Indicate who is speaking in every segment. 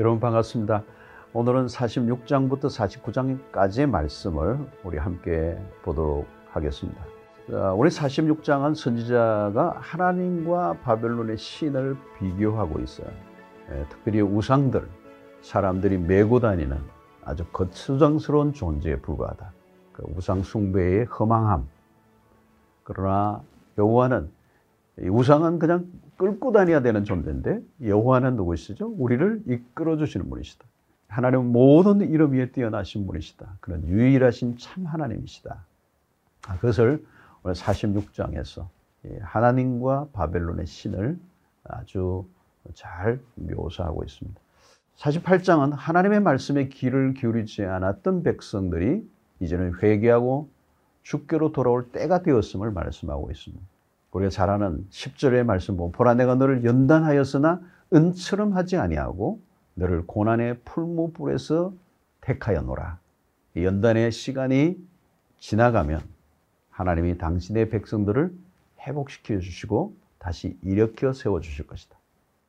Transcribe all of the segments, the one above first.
Speaker 1: 여러분 반갑습니다. 오늘은 46장부터 49장까지의 말씀을 우리 함께 보도록 하겠습니다. 우리 46장은 선지자가 하나님과 바벨론의 신을 비교하고 있어요. 예, 특별히 우상들, 사람들이 메고 다니는 아주 거추장스러운 존재에 불과하다. 그 우상 숭배의 허망함. 그러나 여호와는 우상은 그냥 끌고 다녀야 되는 존재인데 여호와는 누구시죠? 우리를 이끌어 주시는 분이시다. 하나님은 모든 이름 위에 뛰어나신 분이시다. 그런 유일하신 참 하나님이시다. 아, 그것을 오늘 46장에서 하나님과 바벨론의 신을 아주 잘 묘사하고 있습니다. 48장은 하나님의 말씀에 귀를 기울이지 않았던 백성들이 이제는 회개하고 주께로 돌아올 때가 되었음을 말씀하고 있습니다. 우리가 잘 아는 10절의 말씀 보면 보라 내가 너를 연단하였으나 은처럼 하지 아니하고 너를 고난의 풀무불에서 택하였노라. 연단의 시간이 지나가면 하나님이 당신의 백성들을 회복시켜 주시고 다시 일으켜 세워 주실 것이다.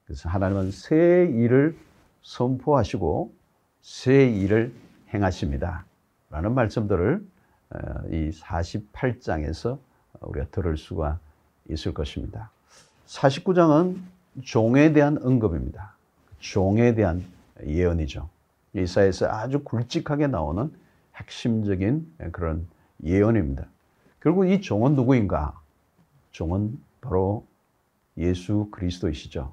Speaker 1: 그래서 하나님은 새 일을 선포하시고 새 일을 행하십니다. 라는 말씀들을 어, 이 48장에서 우리가 들을 수가 있을 것입니다. 49장은 종에 대한 언급입니다. 종에 대한 예언이죠. 이사에서 아주 굵직하게 나오는 핵심적인 그런 예언입니다. 결국 이 종은 누구인가? 종은 바로 예수 그리스도이시죠.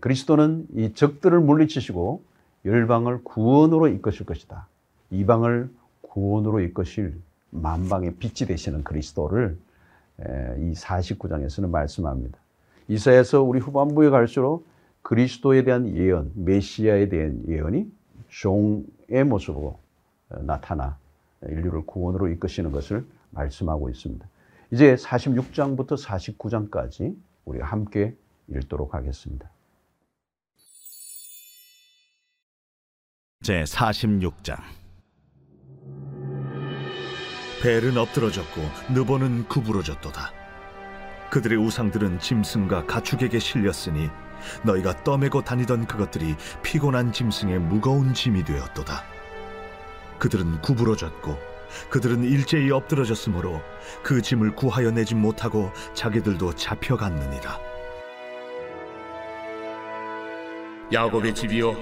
Speaker 1: 그리스도는 이 적들을 물리치시고 열방을 구원으로 이끄실 것이다. 이방을 구원으로 이끄실 만방의 빛이 되시는 그리스도를 이 49장에서는 말씀합니다. 이사에서 우리 후반부에 갈수록 그리스도에 대한 예언, 메시아에 대한 예언이 종의 모습으로 어, 나타나 인류를 구원으로 이끄시는 것을 말씀하고 있습니다. 이제 46장부터 49장까지 우리가 함께 읽도록 하겠습니다.
Speaker 2: 제 46장 벨은 엎드러졌고 느보는 구부러졌도다. 그들의 우상들은 짐승과 가축에게 실렸으니 너희가 떠매고 다니던 그것들이 피곤한 짐승의 무거운 짐이 되었도다. 그들은 구부러졌고 그들은 일제히 엎드러졌으므로 그 짐을 구하여 내지 못하고 자기들도 잡혀갔느니라.
Speaker 3: 야곱의 집이여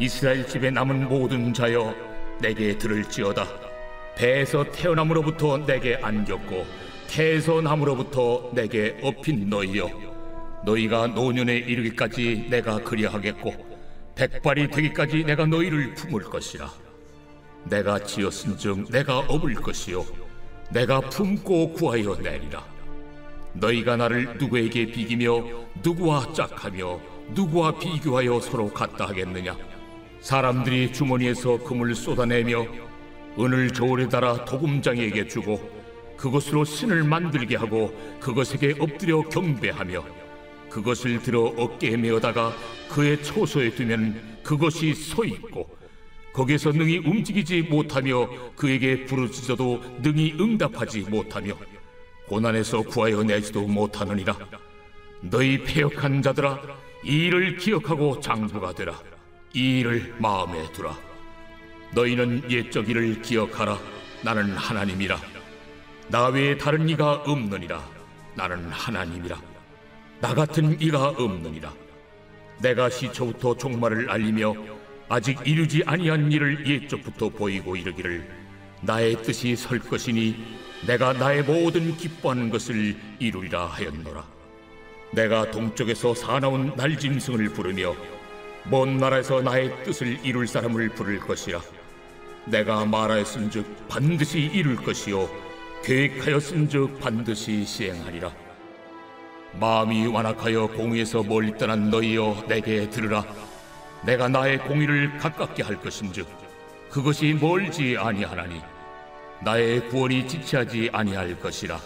Speaker 3: 이스라엘 집에 남은 모든 자여 내게 들을지어다. 배에서 태어남으로부터 내게 안겼고 태에서 남으로부터 내게 업힌 너희여. 너희가 노년에 이르기까지 내가 그리하겠고 백발이 되기까지 내가 너희를 품을 것이라. 내가 지었은즉 내가 업을 것이요. 내가 품고 구하여 내리라. 너희가 나를 누구에게 비기며 누구와 짝하며 누구와 비교하여 서로 같다 하겠느냐? 사람들이 주머니에서 금을 쏟아내며 은을 저울에 달아 도금장에게 주고 그것으로 신을 만들게 하고 그것에게 엎드려 경배하며 그것을 들어 어깨에 메어다가 그의 초소에 두면 그것이 서 있고 거기에서 능히 움직이지 못하며 그에게 부르짖어도 능히 응답하지 못하며 고난에서 구하여 내지도 못하느니라. 너희 폐역한 자들아 이 일을 기억하고 장부가 되라. 이 일을 마음에 두라 너희는 옛적 일을 기억하라. 나는 하나님이라. 나 외에 다른 이가 없느니라. 나는 하나님이라. 나 같은 이가 없느니라. 내가 시초부터 종말을 알리며 아직 이루지 아니한 일을 옛적부터 보이고 이르기를 나의 뜻이 설 것이니 내가 나의 모든 기뻐하는 것을 이루리라 하였노라. 내가 동쪽에서 사나운 날짐승을 부르며 먼 나라에서 나의 뜻을 이룰 사람을 부를 것이라 내가 말하였은즉 반드시 이룰 것이요 계획하였은즉 반드시 시행하리라. 마음이 완악하여 공의에서 멀리 떠난 너희여 내게 들으라. 내가 나의 공의를 가깝게 할 것인즉 그것이 멀지 아니하나니 나의 구원이 지체하지 아니할 것이라.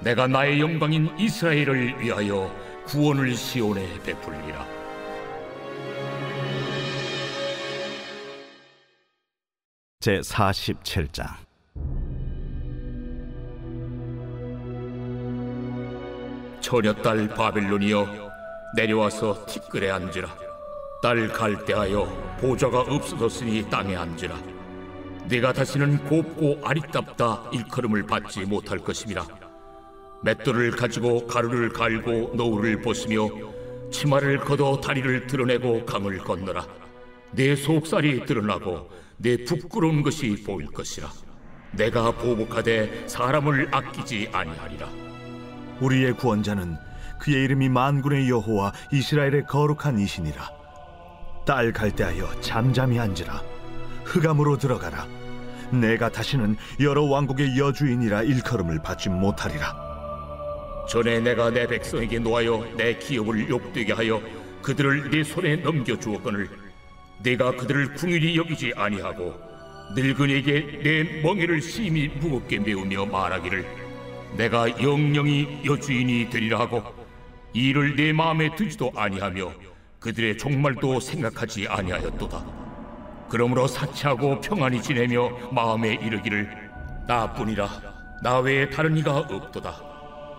Speaker 3: 내가 나의 영광인 이스라엘을 위하여 구원을 시온에 베풀리라
Speaker 2: 제 47장.
Speaker 3: 처녀딸 바빌론이여 내려와서 티끌에 앉으라. 딸 갈대하여 보좌가 없어졌으니 땅에 앉으라. 네가 다시는 곱고 아리답다 일컬음을 받지 못할 것임이라 맷돌을 가지고 가루를 갈고 노울을 벗으며 치마를 걷어 다리를 드러내고 강을 건너라 내 속살이 드러나고 내 부끄러운 것이 보일 것이라. 내가 보복하되 사람을 아끼지 아니하리라.
Speaker 2: 우리의 구원자는 그의 이름이 만군의 여호와 이스라엘의 거룩한 이신이라. 딸 갈대하여 잠잠히 앉으라. 흑암으로 들어가라. 내가 다시는 여러 왕국의 여주인이라 일컬음을 받지 못하리라.
Speaker 3: 전에 내가 내 백성에게 놓아여 내 기업을 욕되게 하여 그들을 네 손에 넘겨 주었거늘 내가 그들을 궁일이 여기지 아니하고 늙은이에게 내 멍에를 심히 무겁게 메우며 말하기를 내가 영영이 여주인이 되리라 하고 이 일을 내 마음에 두지도 아니하며 그들의 종말도 생각하지 아니하였도다. 그러므로 사치하고 평안히 지내며 마음에 이르기를 나뿐이라. 나 외에 다른 이가 없도다.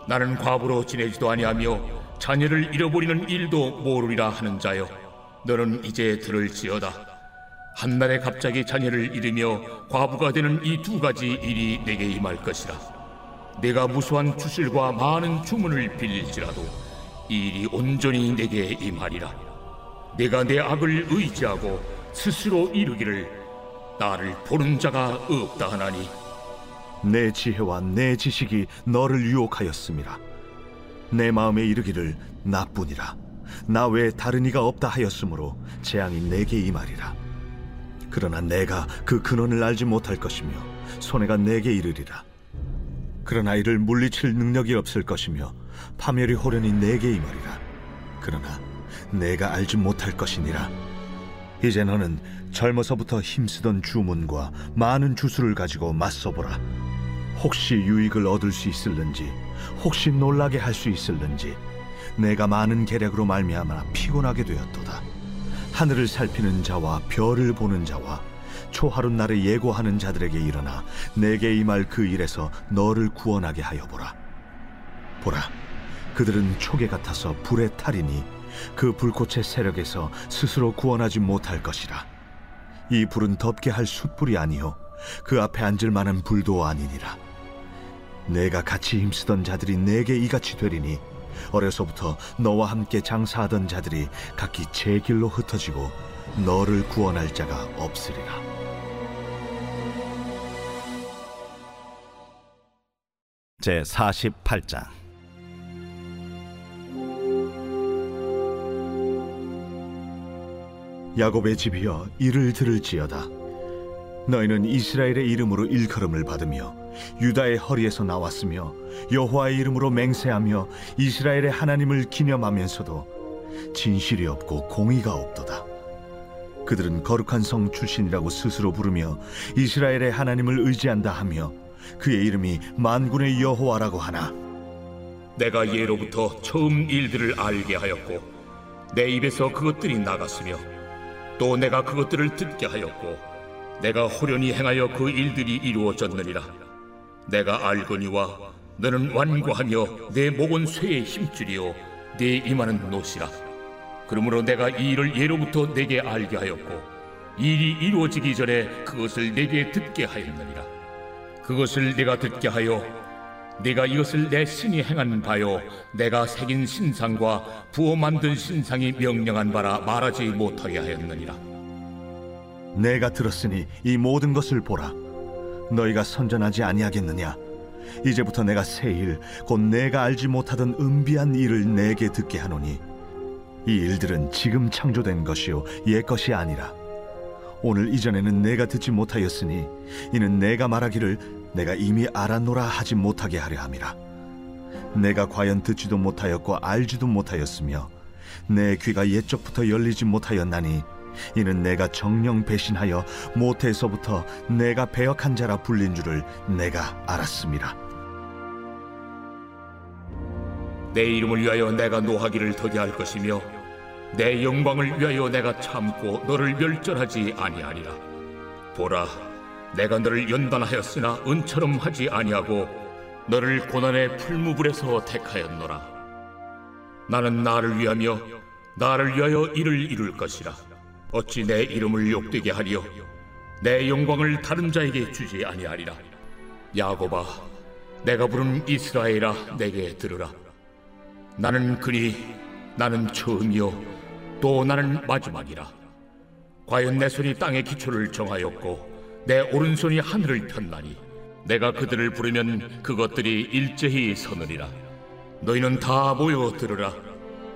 Speaker 3: 나는 과부로 지내지도 아니하며 자녀를 잃어버리는 일도 모르리라 하는 자여 너는 이제 들을지어다. 한날에 갑자기 자녀를 잃으며 과부가 되는 이 두 가지 일이 내게 임할 것이라. 내가 무수한 주실과 많은 주문을 빌릴지라도 이 일이 온전히 내게 임하리라. 내가 내 악을 의지하고 스스로 이루기를 나를 보는 자가 없다 하나니.
Speaker 2: 내 지혜와 내 지식이 너를 유혹하였음이라 내 마음에 이르기를 나뿐이라 나 외에 다른 이가 없다 하였으므로 재앙이 내게 임하리라. 그러나 내가 그 근원을 알지 못할 것이며 손해가 내게 이르리라. 그러나 이를 물리칠 능력이 없을 것이며 파멸이 호련히 내게 임하리라. 그러나 내가 알지 못할 것이니라. 이제 너는 젊어서부터 힘쓰던 주문과 많은 주술을 가지고 맞서보라. 혹시 유익을 얻을 수 있을는지 혹시 놀라게 할 수 있을는지 내가 많은 계략으로 말미암아 피곤하게 되었도다. 하늘을 살피는 자와 별을 보는 자와 초하룻 날에 예고하는 자들에게 일어나 내게 임할 그 일에서 너를 구원하게 하여 보라. 보라 그들은 초계 같아서 불에 타리니 그 불꽃의 세력에서 스스로 구원하지 못할 것이라. 이 불은 덮게 할 숯불이 아니요 그 앞에 앉을 만한 불도 아니니라. 내가 같이 힘쓰던 자들이 내게 이같이 되리니 어려서부터 너와 함께 장사하던 자들이 각기 제 길로 흩어지고 너를 구원할 자가 없으리라.
Speaker 4: 제 48장.
Speaker 2: 야곱의 집이여 이를 들을지어다. 너희는 이스라엘의 이름으로 일컬음을 받으며 유다의 허리에서 나왔으며 여호와의 이름으로 맹세하며 이스라엘의 하나님을 기념하면서도 진실이 없고 공의가 없도다. 그들은 거룩한 성 출신이라고 스스로 부르며 이스라엘의 하나님을 의지한다 하며 그의 이름이 만군의 여호와라고 하나?
Speaker 3: 내가 예로부터 처음 일들을 알게 하였고 내 입에서 그것들이 나갔으며 또 내가 그것들을 듣게 하였고 내가 호련히 행하여 그 일들이 이루어졌느니라 내가 알거니와 너는 완고하며 내 목은 쇠의 힘줄이요. 내 이마는 노시라. 그러므로 내가 이 일을 예로부터 내게 알게 하였고 이 일이 이루어지기 전에 그것을 내게 듣게 하였느니라. 그것을 내가 듣게 하여 내가 이것을 내 신이 행한 바요 내가 새긴 신상과 부어 만든 신상이 명령한 바라 말하지 못하게 하였느니라.
Speaker 2: 내가 들었으니 이 모든 것을 보라 너희가 선전하지 아니하겠느냐? 이제부터 내가 새일 곧 내가 알지 못하던 은비한 일을 내게 듣게 하노니 이 일들은 지금 창조된 것이요 옛 것이 아니라. 오늘 이전에는 내가 듣지 못하였으니 이는 내가 말하기를 내가 이미 알았노라 하지 못하게 하려 함이라. 내가 과연 듣지도 못하였고 알지도 못하였으며 내 귀가 옛적부터 열리지 못하였나니 이는 내가 정령 배신하여 모태에서부터 내가 배역한 자라 불린 줄을 내가 알았습니다.
Speaker 3: 내 이름을 위하여 내가 노하기를 더게 할 것이며 내 영광을 위하여 내가 참고 너를 멸절하지 아니하리라. 보라 내가 너를 연단하였으나 은처럼 하지 아니하고 너를 고난의 풀무불에서 택하였노라. 나는 나를 위하며 나를 위하여 이를 이룰 것이라 어찌 내 이름을 욕되게 하리요? 내 영광을 다른 자에게 주지 아니하리라. 야곱아 내가 부른 이스라엘아 내게 들으라. 나는 그니 나는 처음이요. 또 나는 마지막이라. 과연 내 손이 땅의 기초를 정하였고 내 오른손이 하늘을 폈나니? 내가 그들을 부르면 그것들이 일제히 서느리라. 너희는 다 모여 들으라.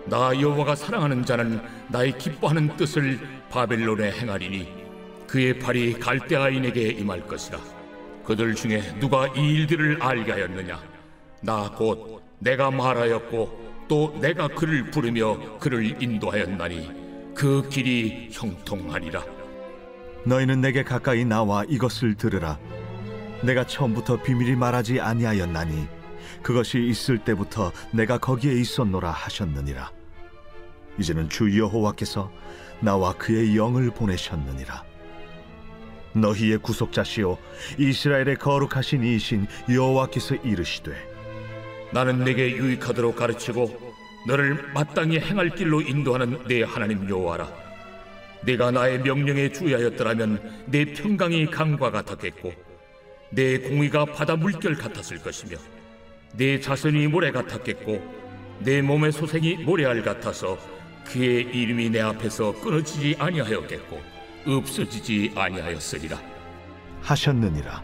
Speaker 3: 나 여호와가 사랑하는 자는 나의 기뻐하는 뜻을 바벨론에 행하리니 그의 팔이 갈대아인에게 임할 것이라 그들 중에 누가 이 일들을 알게 하였느냐 나 곧 내가 말하였고 또 내가 그를 부르며 그를 인도하였나니 그 길이 형통하리라
Speaker 2: 너희는 내게 가까이 나와 이것을 들으라. 내가 처음부터 비밀이 말하지 아니하였나니 그것이 있을 때부터 내가 거기에 있었노라 하셨느니라. 이제는 주 여호와께서 나와 그의 영을 보내셨느니라. 너희의 구속자시요 이스라엘의 거룩하신 이신 여호와께서 이르시되
Speaker 3: 나는 내게 유익하도록 가르치고 너를 마땅히 행할 길로 인도하는 내 하나님 여호와라. 내가 나의 명령에 주의하였더라면 내 평강이 강과 같았겠고 내 공의가 바다 물결 같았을 것이며 내 자손이 모래 같았겠고 내 몸의 소생이 모래알 같아서 그의 이름이 내 앞에서 끊어지지 아니하였겠고 없어지지 아니하였으리라.
Speaker 2: 하셨느니라.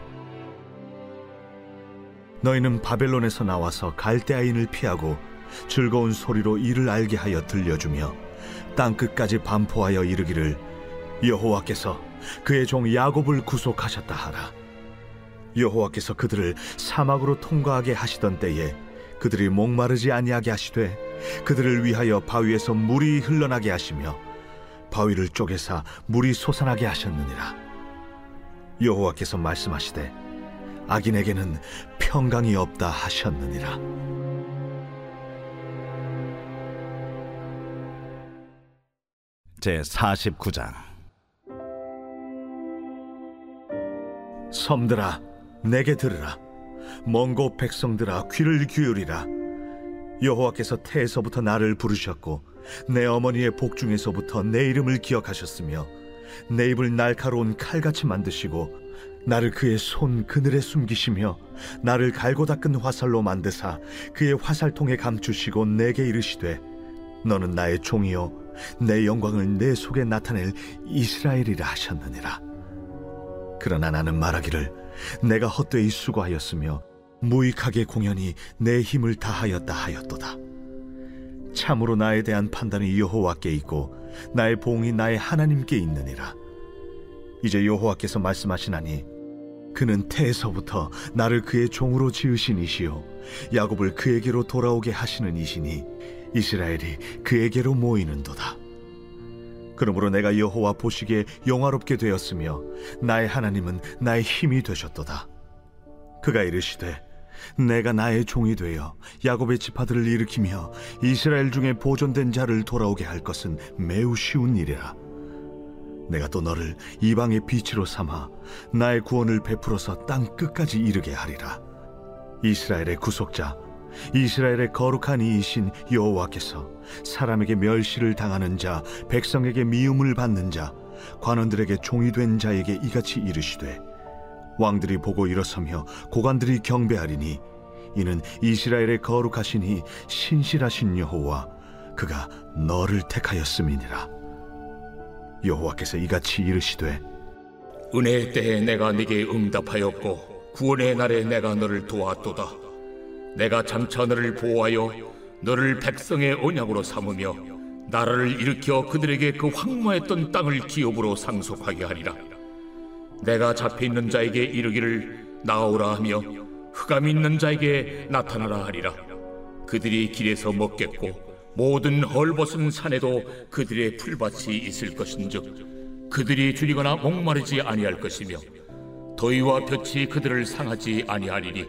Speaker 2: 너희는 바벨론에서 나와서 갈대아인을 피하고 즐거운 소리로 이를 알게 하여 들려주며 땅 끝까지 반포하여 이르기를 여호와께서 그의 종 야곱을 구속하셨다 하라. 여호와께서 그들을 사막으로 통과하게 하시던 때에 그들이 목마르지 아니하게 하시되 그들을 위하여 바위에서 물이 흘러나게 하시며 바위를 쪼개사 물이 솟아나게 하셨느니라. 여호와께서 말씀하시되 악인에게는 평강이 없다 하셨느니라.
Speaker 4: 제 49장
Speaker 2: 섬들아 내게 들으라 먼 곳 백성들아 귀를 기울이라 여호와께서 태에서부터 나를 부르셨고 내 어머니의 복중에서부터 내 이름을 기억하셨으며 내 입을 날카로운 칼같이 만드시고 나를 그의 손 그늘에 숨기시며 나를 갈고 닦은 화살로 만드사 그의 화살통에 감추시고 내게 이르시되 너는 나의 종이요 내 영광을 내 속에 나타낼 이스라엘이라 하셨느니라. 그러나 나는 말하기를 내가 헛되이 수고하였으며 무익하게 공연히 내 힘을 다하였다 하였도다. 참으로 나에 대한 판단이 여호와께 있고 나의 보응이 나의 하나님께 있느니라. 이제 여호와께서 말씀하시나니 그는 태에서부터 나를 그의 종으로 지으신 이시요 야곱을 그에게로 돌아오게 하시는 이시니 이스라엘이 그에게로 모이는도다. 그러므로 내가 여호와 보시기에 영화롭게 되었으며 나의 하나님은 나의 힘이 되셨도다. 그가 이르시되 내가 나의 종이 되어 야곱의 지파들을 일으키며 이스라엘 중에 보존된 자를 돌아오게 할 것은 매우 쉬운 일이라 내가 또 너를 이방의 빛으로 삼아 나의 구원을 베풀어서 땅 끝까지 이르게 하리라. 이스라엘의 구속자, 이스라엘의 거룩한 이이신 여호와께서 사람에게 멸시를 당하는 자, 백성에게 미움을 받는 자, 관원들에게 종이 된 자에게 이같이 이르시되 왕들이 보고 일어서며 고관들이 경배하리니 이는 이스라엘의 거룩하시니 신실하신 여호와 그가 너를 택하였음이니라. 여호와께서 이같이 이르시되
Speaker 3: 은혜의 때에 내가 네게 응답하였고 구원의 날에 내가 너를 도왔도다. 내가 장차 너를 보호하여 너를 백성의 언약으로 삼으며 나라를 일으켜 그들에게 그 황무했던 땅을 기업으로 상속하게 하리라. 내가 잡혀 있는 자에게 이르기를 나오라 하며 흑암 있는 자에게 나타나라 하리라. 그들이 길에서 먹겠고 모든 헐벗은 산에도 그들의 풀밭이 있을 것인즉 그들이 줄이거나 목마르지 아니할 것이며 더위와 볕이 그들을 상하지 아니하리니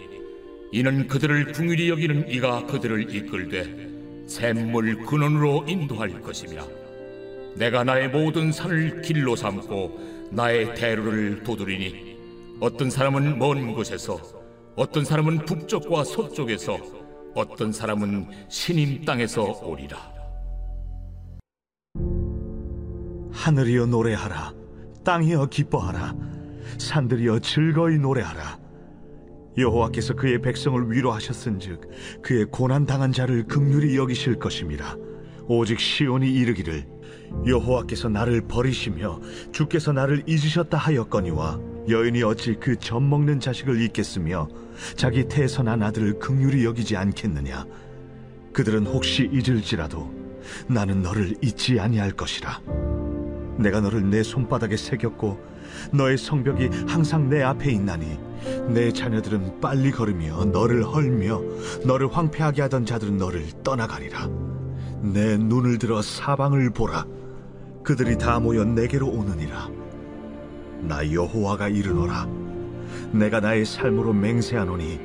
Speaker 3: 이는 그들을 궁일이 여기는 이가 그들을 이끌되 샘물 근원으로 인도할 것이며 내가 나의 모든 산을 길로 삼고 나의 대로를 도두리니 어떤 사람은 먼 곳에서 어떤 사람은 북쪽과 서쪽에서 어떤 사람은 신임 땅에서 오리라.
Speaker 2: 하늘이여 노래하라 땅이여 기뻐하라 산들이여 즐거이 노래하라. 여호와께서 그의 백성을 위로하셨은즉 그의 고난 당한 자를 극률히 여기실 것입니다 오직 시온이 이르기를 여호와께서 나를 버리시며 주께서 나를 잊으셨다 하였거니와 여인이 어찌 그 젖 먹는 자식을 잊겠으며 자기 태에서 난 아들을 극률히 여기지 않겠느냐? 그들은 혹시 잊을지라도 나는 너를 잊지 아니할 것이라. 내가 너를 내 손바닥에 새겼고 너의 성벽이 항상 내 앞에 있나니 내 자녀들은 빨리 걸으며 너를 헐며 너를 황폐하게 하던 자들은 너를 떠나가리라 내 눈을 들어 사방을 보라. 그들이 다 모여 내게로 오느니라. 나 여호와가 이르노라. 내가 나의 삶으로 맹세하노니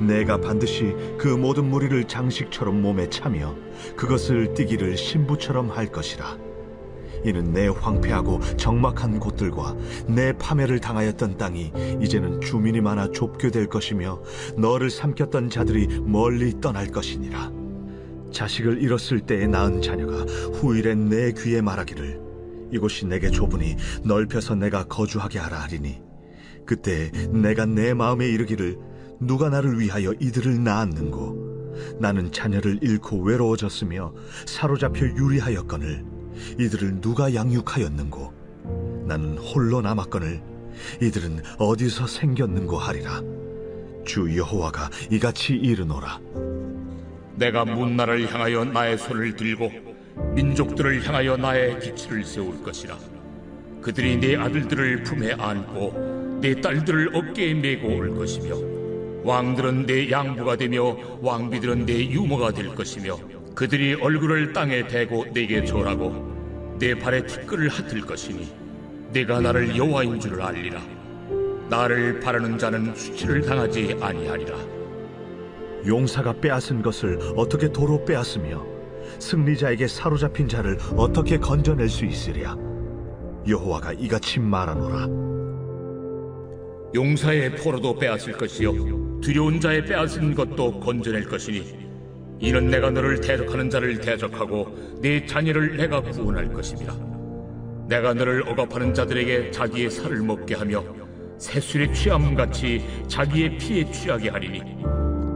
Speaker 2: 내가 반드시 그 모든 무리를 장식처럼 몸에 차며 그것을 띠기를 신부처럼 할 것이라. 이는 내 황폐하고 적막한 곳들과 내 파멸을 당하였던 땅이 이제는 주민이 많아 좁게 될 것이며 너를 삼켰던 자들이 멀리 떠날 것이니라 자식을 잃었을 때에 낳은 자녀가 후일에 내 귀에 말하기를 이곳이 내게 좁으니 넓혀서 내가 거주하게 하라 하리니 그때 내가 내 마음에 이르기를 누가 나를 위하여 이들을 낳았는고? 나는 자녀를 잃고 외로워졌으며 사로잡혀 유리하였거늘 이들을 누가 양육하였는고? 나는 홀로 남았거늘 이들은 어디서 생겼는고 하리라? 주 여호와가 이같이 이르노라
Speaker 3: 내가 문나라를 향하여 나의 손을 들고 민족들을 향하여 나의 기치를 세울 것이라. 그들이 내 아들들을 품에 안고 내 딸들을 어깨에 메고 올 것이며 왕들은 내 양부가 되며 왕비들은 내 유모가 될 것이며 그들이 얼굴을 땅에 대고 내게 절하고 내 발에 티끌을 핫을 것이니 내가 나를 여호와인 줄을 알리라. 나를 바라는 자는 수치를 당하지 아니하리라
Speaker 2: 용사가 빼앗은 것을 어떻게 도로 빼앗으며 승리자에게 사로잡힌 자를 어떻게 건져낼 수 있으랴? 여호와가 이같이 말하노라.
Speaker 3: 용사의 포로도 빼앗을 것이요 두려운 자의 빼앗은 것도 건져낼 것이니 이는 내가 너를 대적하는 자를 대적하고 네 자녀를 내가 구원할 것입니다. 내가 너를 억압하는 자들에게 자기의 살을 먹게 하며 새술의 취함같이 자기의 피에 취하게 하리니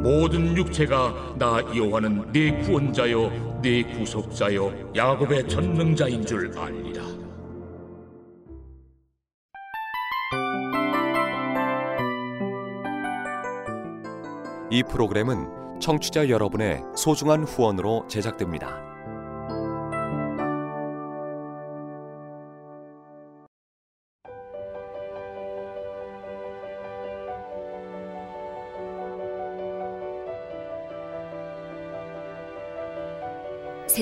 Speaker 3: 모든 육체가 나 여호와는 네 구원자요 네 구속자요 야곱의 전능자인 줄 알리라
Speaker 5: 이 프로그램은 청취자 여러분의 소중한 후원으로 제작됩니다.